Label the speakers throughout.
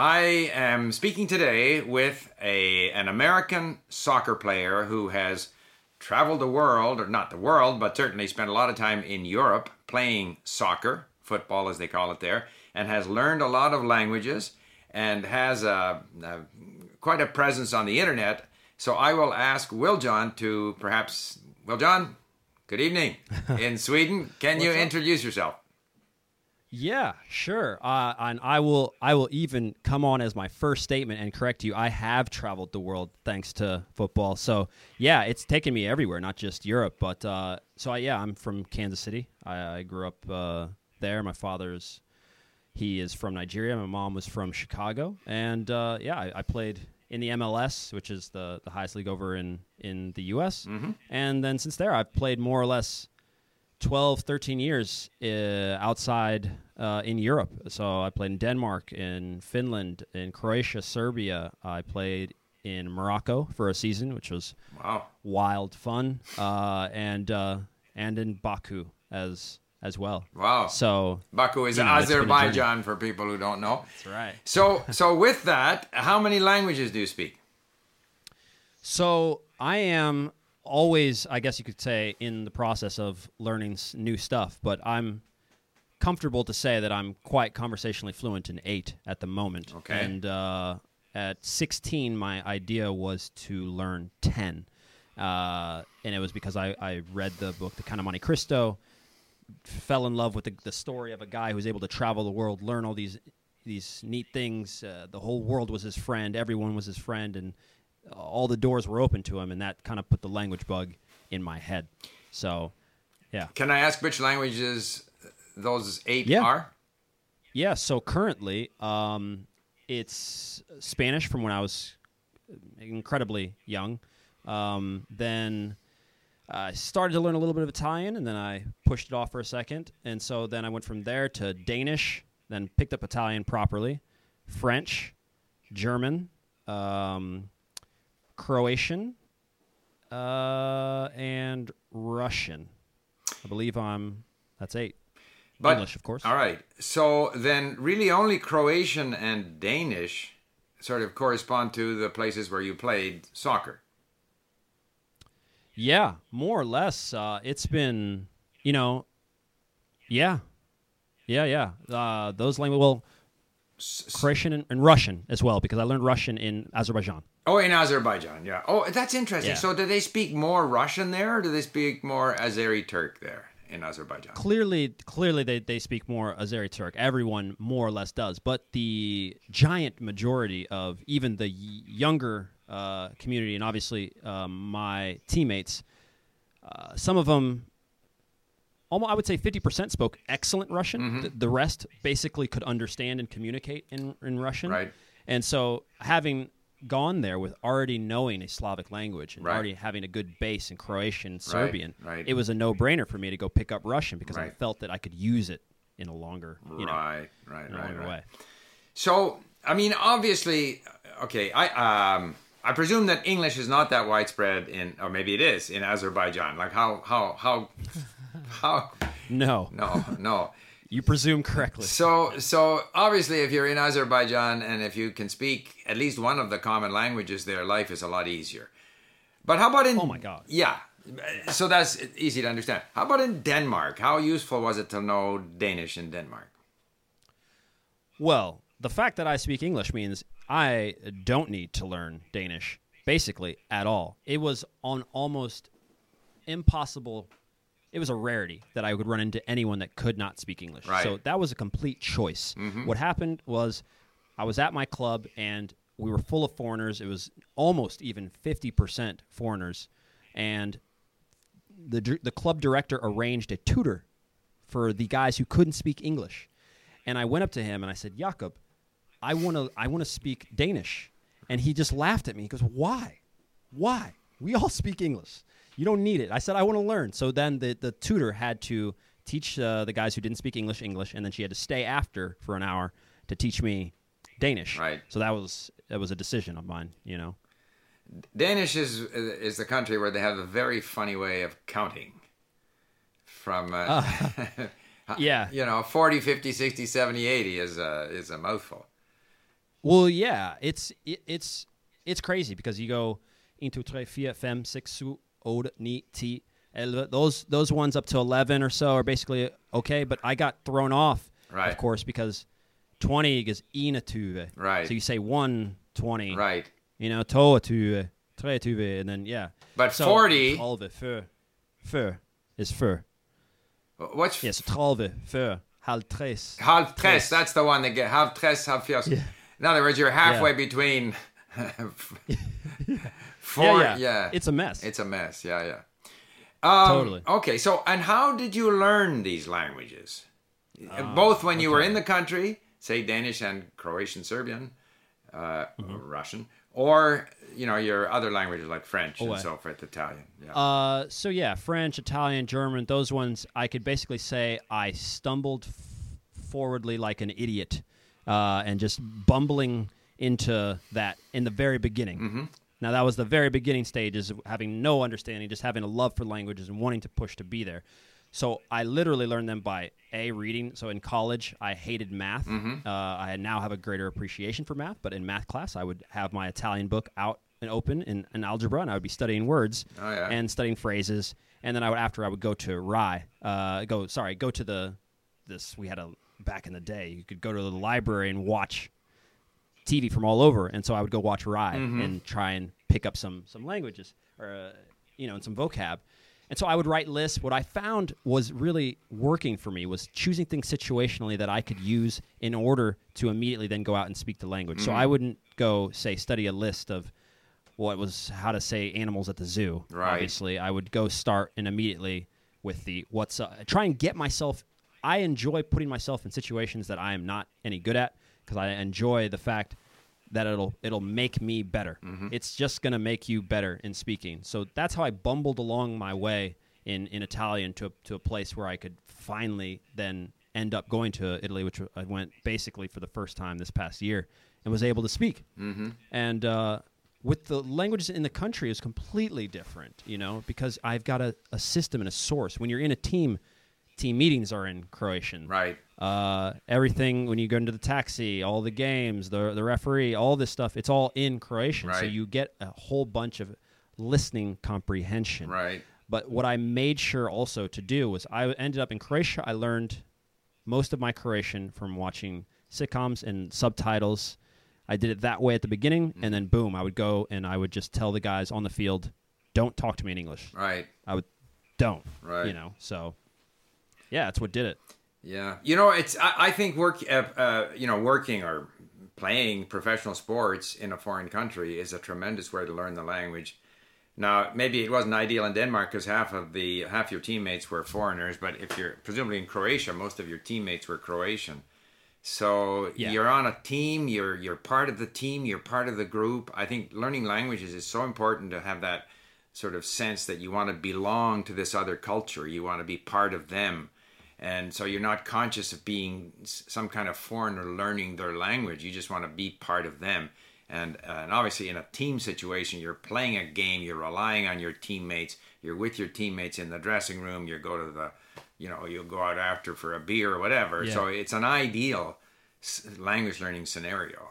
Speaker 1: I am speaking today with a an American soccer player who has traveled the world, or not the world, but certainly spent a lot of time in Europe playing soccer, football as they call it there, and has learned a lot of languages and has a, a quite a presence on the internet. So I will ask Will John to perhaps Will John, good evening in Sweden. Can you introduce yourself?
Speaker 2: Yeah, sure. Uh, and I will I will even come on as my first statement and correct you. I have traveled the world thanks to football. So yeah, it's taken me everywhere, not just Europe. But uh, so I, yeah, I'm from Kansas City. I, I grew up uh, there. My father's he is from Nigeria. My mom was from Chicago, and uh, yeah, I, I, played in the MLS, which is the the highest league over in in the U.S. Mm-hmm. And then since there, I've played more or less 12, 13 years uh, outside uh, in Europe. So I played in Denmark, in Finland, in Croatia, Serbia. I played in Morocco for a season, which was
Speaker 1: wow.
Speaker 2: wild fun, uh, and uh, and in Baku as as well.
Speaker 1: Wow!
Speaker 2: So
Speaker 1: Baku is you know, Azerbaijan for people who don't know.
Speaker 2: That's right.
Speaker 1: So so with that, how many languages do you speak?
Speaker 2: So I am always, I guess you could say, in the process of learning new stuff. But I'm comfortable to say that I'm quite conversationally fluent in eight at the moment.
Speaker 1: Okay.
Speaker 2: And uh, at 16, my idea was to learn 10. Uh, and it was because I, I read the book, The Count of Monte Cristo, fell in love with the, the story of a guy who was able to travel the world, learn all these these neat things. Uh, the whole world was his friend. Everyone was his friend, and all the doors were open to him, and that kind of put the language bug in my head. So, yeah.
Speaker 1: Can I ask which languages those eight
Speaker 2: yeah.
Speaker 1: are?
Speaker 2: Yeah. So currently, um, it's Spanish from when I was incredibly young. Um, then I started to learn a little bit of Italian, and then I pushed it off for a second. And so then I went from there to Danish, then picked up Italian properly, French, German, um, Croatian, uh, and Russian. I believe I'm. That's eight. But, English, of course.
Speaker 1: All right. So then, really, only Croatian and Danish sort of correspond to the places where you played soccer.
Speaker 2: Yeah, more or less. Uh, it's been, you know, yeah, yeah, yeah. Uh, those languages. Well, Croatian and, and, Russian as well because I learned Russian in Azerbaijan.
Speaker 1: Oh, in Azerbaijan, yeah. Oh, that's interesting. Yeah. So, do they speak more Russian there, or do they speak more Azeri Turk there in Azerbaijan?
Speaker 2: Clearly, clearly they, they speak more Azeri Turk. Everyone more or less does, but the giant majority of even the younger uh, community, and obviously um, my teammates, uh, some of them almost I would say 50% spoke excellent Russian. Mm-hmm. The, the, rest basically could understand and communicate in, in Russian.
Speaker 1: Right.
Speaker 2: And so having gone there with already knowing a Slavic language and
Speaker 1: right.
Speaker 2: already having a good base in Croatian and Serbian,
Speaker 1: right. Right.
Speaker 2: it was a no-brainer for me to go pick up Russian because I felt that I could use it in a longer, you know,
Speaker 1: right, right, right,
Speaker 2: right. way.
Speaker 1: So, I mean, obviously, okay, I um I presume that English is not that widespread in, or maybe it is in Azerbaijan. Like how how how how?
Speaker 2: No,
Speaker 1: no, no.
Speaker 2: You presume correctly.
Speaker 1: So so obviously, if you're in Azerbaijan and if you can speak at least one of the common languages there, life is a lot easier. But how about in?
Speaker 2: Oh my God.
Speaker 1: Yeah. So that's easy to understand. How about in Denmark? How useful was it to know Danish in Denmark?
Speaker 2: Well, the fact that I speak English means I don't need to learn Danish basically at all. It was on almost impossible. It was a rarity that I would run into anyone that could not speak English.
Speaker 1: Right.
Speaker 2: So that was a complete choice.
Speaker 1: Mm-hmm.
Speaker 2: What happened was I was at my club and we were full of foreigners. It was almost even 50% foreigners. And the, the club director arranged a tutor for the guys who couldn't speak English. And I went up to him and I said, Jakob, I want to I want to speak Danish. And he just laughed at me. He goes, "Why? Why? We all speak English. You don't need it." I said, "I want to learn." So then the the tutor had to teach uh, the guys who didn't speak English English, and then she had to stay after for an hour to teach me Danish.
Speaker 1: Right.
Speaker 2: So that was that was a decision of mine. You know.
Speaker 1: Danish is is the country where they have a very funny way of counting. From uh,
Speaker 2: uh, yeah,
Speaker 1: you know, 40, 50, 60, 70, 80 is a is a mouthful.
Speaker 2: Well, yeah, it's it, it's it's crazy because you go into tre, vier, fem, six, su, od, ni, ti, elve. Those those ones up to eleven or so are basically okay. But I got thrown off,
Speaker 1: Right.
Speaker 2: of course, because twenty is inatuve.
Speaker 1: Right.
Speaker 2: So you say one twenty.
Speaker 1: Right.
Speaker 2: You know, toa tuve, tre tuve, and then yeah.
Speaker 1: But
Speaker 2: So,
Speaker 1: 40
Speaker 2: Trolve, fur, fur is fur.
Speaker 1: What's
Speaker 2: Yes, trolve, fur, halv tres.
Speaker 1: half tres?
Speaker 2: Tres.
Speaker 1: That's the one that get half tres, half fios.
Speaker 2: Yeah.
Speaker 1: In other words, you're halfway
Speaker 2: Yeah.
Speaker 1: between four.
Speaker 2: yeah,
Speaker 1: yeah.
Speaker 2: It's a mess.
Speaker 1: It's a mess. Yeah, yeah. Um,
Speaker 2: Totally.
Speaker 1: Okay, so and how did you learn these languages?
Speaker 2: Ah,
Speaker 1: Both when you were in the country, say Danish and Croatian, Serbian, uh,
Speaker 2: Mm-hmm.
Speaker 1: Russian, or you know your other languages like French and so forth, Italian. Yeah.
Speaker 2: Uh, so yeah, French, Italian, German, those ones I could basically say I stumbled f- forwardly like an idiot, uh, and just bumbling into that in the very beginning. Mm-hmm. Now that was the very beginning stages of having no understanding, just having a love for languages and wanting to push to be there. So I literally learned them by a reading. So in college, I hated math. Uh, I now have a greater appreciation for math, but in math class, I would have my Italian book out and open in, in algebra, and I would be studying words
Speaker 1: Oh, yeah.
Speaker 2: and studying phrases. And then I would after I would go to RAI, uh, go sorry, go to the this we had a back in the day. You could go to the library and watch TV from all over, and so I would go watch RAI mm-hmm. and try and pick up some some languages or uh, you know and some vocab. And so I would write lists. What I found was really working for me was choosing things situationally that I could use in order to immediately then go out and speak the language. So mm-hmm. I wouldn't go say study a list of what was how to say animals at the zoo.
Speaker 1: Right.
Speaker 2: Obviously, I would go start and immediately with the what's up. Try and get myself. I enjoy putting myself in situations that I am not any good at because I enjoy the fact that it'll it'll make me better. It's just gonna make you better in speaking. So that's how I bumbled along my way in, in Italian to a, to a place where I could finally then end up going to Italy, which I went basically for the first time this past year, and was able to speak. Mm-hmm. And uh, with the languages in the country is completely different, you know, because I've got a, a system and a source. When you're in a team, team meetings are in Croatian.
Speaker 1: right.
Speaker 2: Uh, everything when you go into the taxi, all the games, the the referee, all this stuff, it's all in Croatian. So you get a whole bunch of listening comprehension.
Speaker 1: Right.
Speaker 2: But what I made sure also to do was I ended up in Croatia. I learned most of my Croatian from watching sitcoms and subtitles. I did it that way at the beginning, and then boom, I would go and I would just tell the guys on the field, "Don't talk to me in English."
Speaker 1: Right.
Speaker 2: I would, don't.
Speaker 1: Right.
Speaker 2: You know. So, yeah, that's what did it.
Speaker 1: Yeah, you know, it's I, I think work, uh, uh, you know, working or playing professional sports in a foreign country is a tremendous way to learn the language. Now, maybe it wasn't ideal in Denmark because half of the half your teammates were foreigners, but if you're presumably in Croatia, most of your teammates were Croatian. So
Speaker 2: Yeah.
Speaker 1: you're on a team. You're you're part of the team. You're part of the group. I think learning languages is so important to have that sort of sense that you want to belong to this other culture. You want to be part of them, and so you're not conscious of being some kind of foreigner learning their language. You just want to be part of them. And, uh, and obviously, in a team situation, you're playing a game. You're relying on your teammates. You're with your teammates in the dressing room. You go to the, you know, you'll go out after for a beer or whatever.
Speaker 2: Yeah.
Speaker 1: So it's an ideal language learning scenario.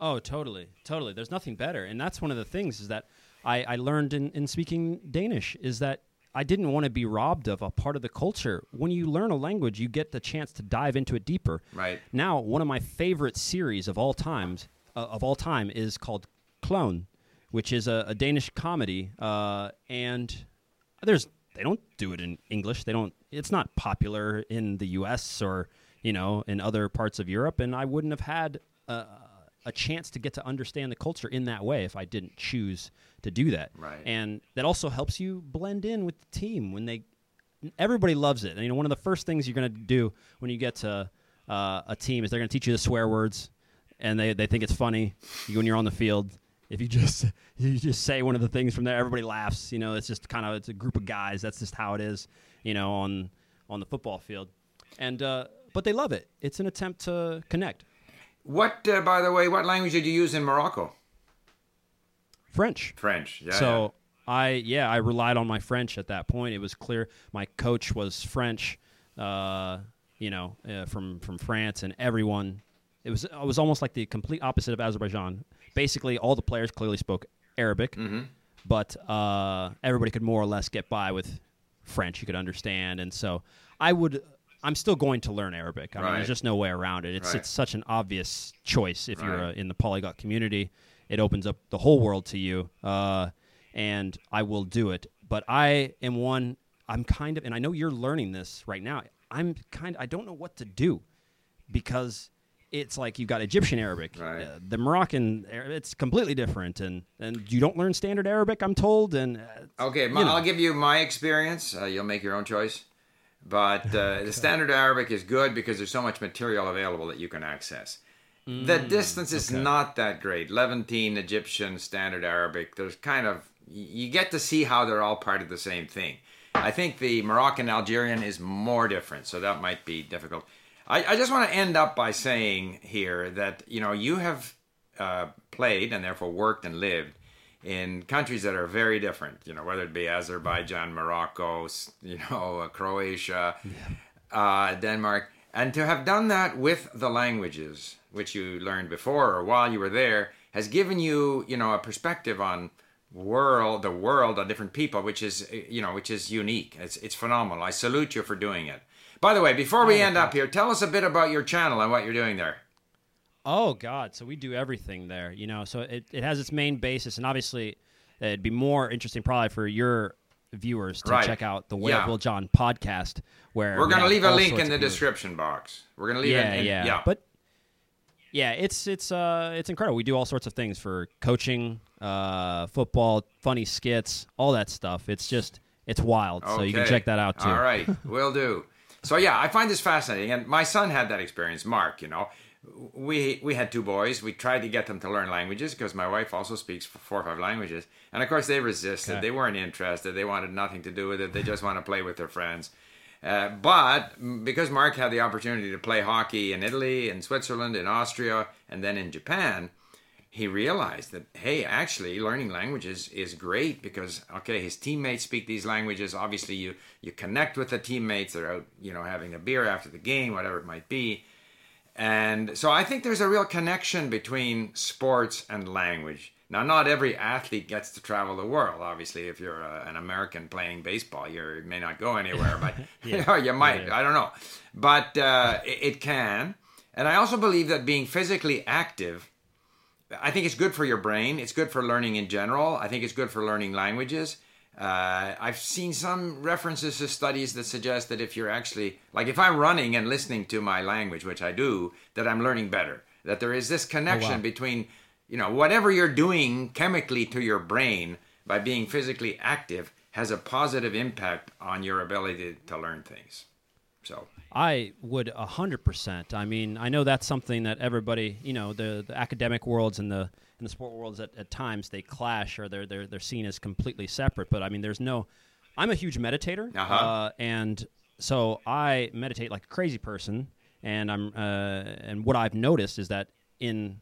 Speaker 2: Oh, totally, totally. There's nothing better, and that's one of the things is that I, I learned in, in speaking Danish is that I didn't want to be robbed of a part of the culture. When you learn a language, you get the chance to dive into it deeper.
Speaker 1: Right.
Speaker 2: Now, one of my favorite series of all times uh, of all time is called Klovn, which is a, a Danish comedy, uh, and there's they don't do it in English. They don't. It's not popular in the U.S. or you know in other parts of Europe, and I wouldn't have had a, a chance to get to understand the culture in that way if I didn't choose to do that.
Speaker 1: Right.
Speaker 2: And that also helps you blend in with the team when they. Everybody loves it. And, you know, one of the first things you're going to do when you get to uh, a team is they're going to teach you the swear words, and they, they think it's funny you, when you're on the field. If you just you just say one of the things from there, everybody laughs. You know, it's just kind of it's a group of guys. That's just how it is. You know, on on the football field, and uh, but they love it. It's an attempt to connect.
Speaker 1: What, uh, by the way, what language did you use in Morocco?
Speaker 2: French.
Speaker 1: French. Yeah.
Speaker 2: so I yeah I relied on my French at that point. It was clear my coach was French, uh, you know, uh, from from France, and everyone it was it was almost like the complete opposite of Azerbaijan. Basically, all the players clearly spoke Arabic,
Speaker 1: Mm-hmm.
Speaker 2: but uh, everybody could more or less get by with French. You could understand, and so I would. I'm still going to learn Arabic. I mean, there's just no way around it. It's
Speaker 1: Right.
Speaker 2: it's such an obvious choice if you're
Speaker 1: Right.
Speaker 2: uh, in the polyglot community. It opens up the whole world to you, uh, and I will do it. But I am one. I'm kind of, and I know you're learning this right now. I'm kind. I don't know what to do because it's like you've got Egyptian Arabic,
Speaker 1: Right.
Speaker 2: uh, the Moroccan. It's completely different, and and you don't learn standard Arabic. I'm told, and uh,
Speaker 1: Okay,
Speaker 2: you know.
Speaker 1: I'll give you my experience. Uh, you'll make your own choice. But uh, the standard Arabic is good because there's so much material available that you can access. the distance is
Speaker 2: Mm, okay.
Speaker 1: not that great. Levantine, Egyptian, standard Arabic, there's kind of, you get to see how they're all part of the same thing. I think the Moroccan Algerian is more different, so that might be difficult. I, I just want to end up by saying here that, you know, you have uh, played and therefore worked and lived in countries that are very different, you know, whether it be Azerbaijan, Morocco, you know, uh, Croatia, uh, Denmark, and to have done that with the languages which you learned before or while you were there has given you, you know, a perspective on world, the world, on different people, which is, uh, you know, which is unique. It's it's phenomenal. I salute you for doing it. By the way, before we end up here, tell us a bit about your channel and what you're doing there.
Speaker 2: Oh God! So we do everything there, you know. So it, it has its main basis, and obviously, it'd be more interesting probably for your viewers to
Speaker 1: Right.
Speaker 2: check out the Way
Speaker 1: Yeah.
Speaker 2: of Will John podcast, where
Speaker 1: We're
Speaker 2: we
Speaker 1: going to
Speaker 2: have
Speaker 1: leave a link in the description box. We're going to leave
Speaker 2: Yeah,
Speaker 1: it. In,
Speaker 2: yeah,
Speaker 1: yeah.
Speaker 2: But yeah, it's it's uh it's incredible. We do all sorts of things for coaching, uh, football, funny skits, all that stuff. It's just it's wild. So you can check that out too.
Speaker 1: All right, will do. So yeah, I find this fascinating, and my son had that experience. Mark, you know, we we had two boys. We tried to get them to learn languages because my wife also speaks four or five languages, and of course they resisted.
Speaker 2: Okay.
Speaker 1: They weren't interested. They wanted nothing to do with it. They just want to play with their friends. Uh, but because Mark had the opportunity to play hockey in Italy, in Switzerland, in Austria, and then in Japan, he realized that hey actually learning languages is great because okay his teammates speak these languages obviously you you connect with the teammates they're out you know having a beer after the game whatever it might be and so i think there's a real connection between sports and language now not every athlete gets to travel the world obviously if you're a, an american playing baseball you're, you may not go anywhere but you, know, you might
Speaker 2: yeah.
Speaker 1: i don't know but uh, it, it can and i also believe that being physically active I think it's good for your brain. It's good for learning in general. I think it's good for learning languages. Uh, I've seen some references to studies that suggest that if you're actually, like if I'm running and listening to my language, which I do, that I'm learning better. That there is this connection
Speaker 2: wow.
Speaker 1: between, you know, whatever you're doing chemically to your brain by being physically active has a positive impact on your ability to learn things. So,
Speaker 2: I would a hundred percent. I mean, I know that's something that everybody, you know, the, the academic worlds and the and the sport worlds at, at times they clash or they're they're they're seen as completely separate. But I mean, there's no. I'm a huge meditator,
Speaker 1: Uh-huh.
Speaker 2: uh, and so I meditate like a crazy person. And I'm uh, and what I've noticed is that in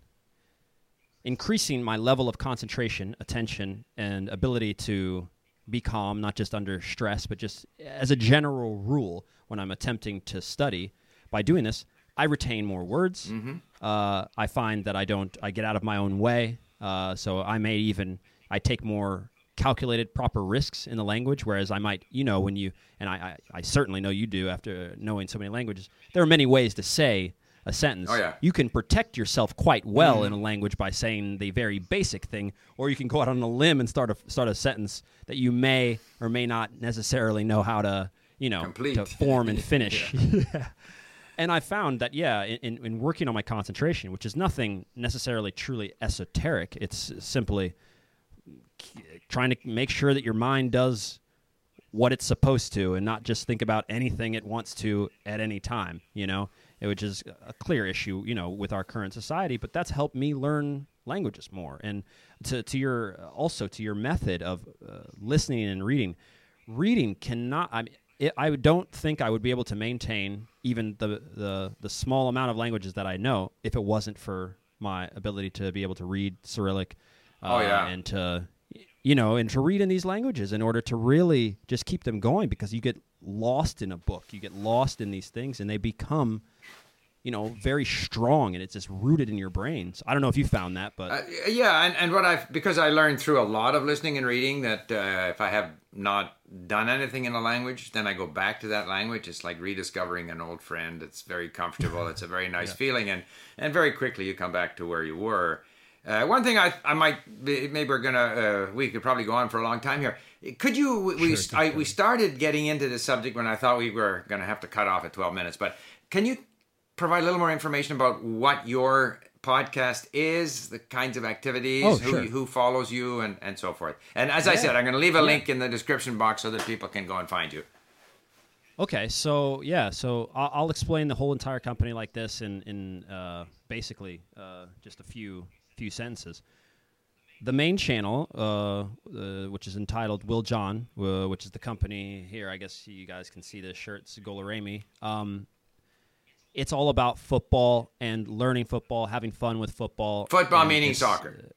Speaker 2: increasing my level of concentration, attention, and ability to be calm, not just under stress, but just as a general rule when I'm attempting to study. By doing this, I retain more words. Uh, I find that I don't, I get out of my own way. Uh, so I may even, I take more calculated, proper risks in the language, whereas I might, you know, when you, and I, I, I certainly know you do after knowing so many languages, there are many ways to say a sentence.
Speaker 1: Oh, yeah.
Speaker 2: You can protect yourself quite well in a language by saying the very basic thing, or you can go out on a limb and start a start a sentence that you may or may not necessarily know how to, you know,
Speaker 1: Complete.
Speaker 2: to form and finish. Yeah. And I found that yeah, in, in, in working on my concentration, which is nothing necessarily truly esoteric, it's simply trying to make sure that your mind does what it's supposed to and not just think about anything it wants to at any time, you know, which is a clear issue, you know, with our current society. But that's helped me learn languages more. And to, to your also to your method of uh, listening and reading, reading cannot. I mean, it, I don't think I would be able to maintain even the, the the small amount of languages that I know if it wasn't for my ability to be able to read Cyrillic. Uh,
Speaker 1: Oh, yeah.
Speaker 2: and to you know, and to read in these languages in order to really just keep them going because you get lost in a book, you get lost in these things, and they become you know, very strong and it's just rooted in your brain. So I don't know if you found that, but
Speaker 1: Uh, yeah, and, and what I've because I learned through a lot of listening and reading that uh, if I have not done anything in a language, then I go back to that language. It's like rediscovering an old friend. It's very comfortable. it's a very nice feeling, and and very quickly you come back to where you were. Uh, one thing I I might be, maybe we're gonna uh, we could probably go on for a long time here. Could you we we,
Speaker 2: Sure,
Speaker 1: I, we started getting into the subject when I thought we were gonna have to cut off at twelve minutes, but can you provide a little more information about what your podcast is, the kinds of activities,
Speaker 2: Oh,
Speaker 1: who
Speaker 2: sure.
Speaker 1: who follows you, and and so forth. And as I said, I'm going to leave a link in the description box so that people can go and find you.
Speaker 2: Okay, so yeah, so I'll, I'll explain the whole entire company like this in in uh, basically uh, just a few few sentences. The main channel, uh, uh, which is entitled Will John, uh, which is the company here. I guess you guys can see the shirts, Golarami. Um, it's all about football and learning football, having fun with football.
Speaker 1: Football meaning soccer.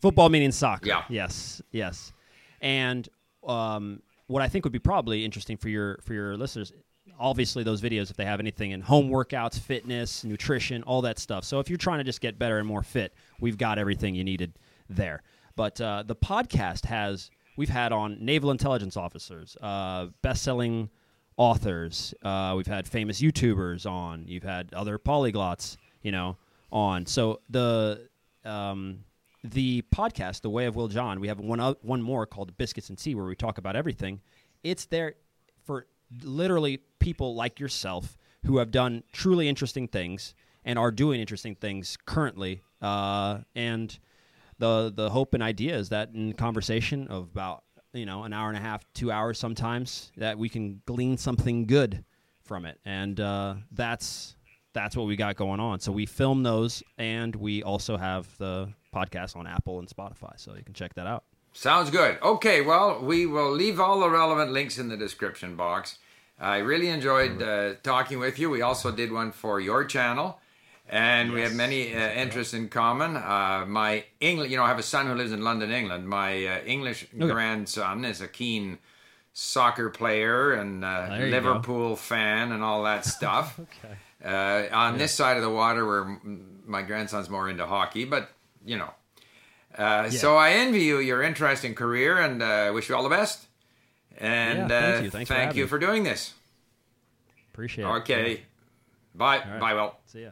Speaker 2: Football meaning soccer.
Speaker 1: Yeah.
Speaker 2: Yes. Yes. And um, what I think would be probably interesting for your for your listeners, obviously those videos if they have anything in home workouts, fitness, nutrition, all that stuff. So if you're trying to just get better and more fit, we've got everything you needed there. But uh, the podcast has we've had on naval intelligence officers, uh, best-selling authors. Uh, we've had famous YouTubers on. You've had other polyglots, you know, on. So the um, the podcast, The Way of Will John, we have one o- one more called Biscuits and Tea, where we talk about everything. It's there for literally people like yourself who have done truly interesting things and are doing interesting things currently. Uh, and the the hope and idea is that in conversation of about you know an hour and a half, two hours sometimes, that we can glean something good from it, and uh, that's that's what we got going on. So we film those, and we also have the podcast on Apple and Spotify, so you can check that out.
Speaker 1: Sounds good. Okay, well, we will leave all the relevant links in the description box. I really enjoyed uh, talking with you. We also did one for your channel, and we have many uh, interests in common. Uh, my English, you know, I have a son who lives in London, England. My uh, English grandson is a keen soccer player and uh, Liverpool fan and all that stuff.
Speaker 2: Okay.
Speaker 1: Uh, on this side of the water, where my grandson's more into hockey, but you know. Uh, So I envy you your interesting career and uh, wish you all the best. And
Speaker 2: Yeah, thank
Speaker 1: uh,
Speaker 2: you. Thanks
Speaker 1: thank
Speaker 2: having
Speaker 1: you for doing this.
Speaker 2: Appreciate it.
Speaker 1: Okay. Bye.
Speaker 2: right.
Speaker 1: Bye, Will.
Speaker 2: See ya.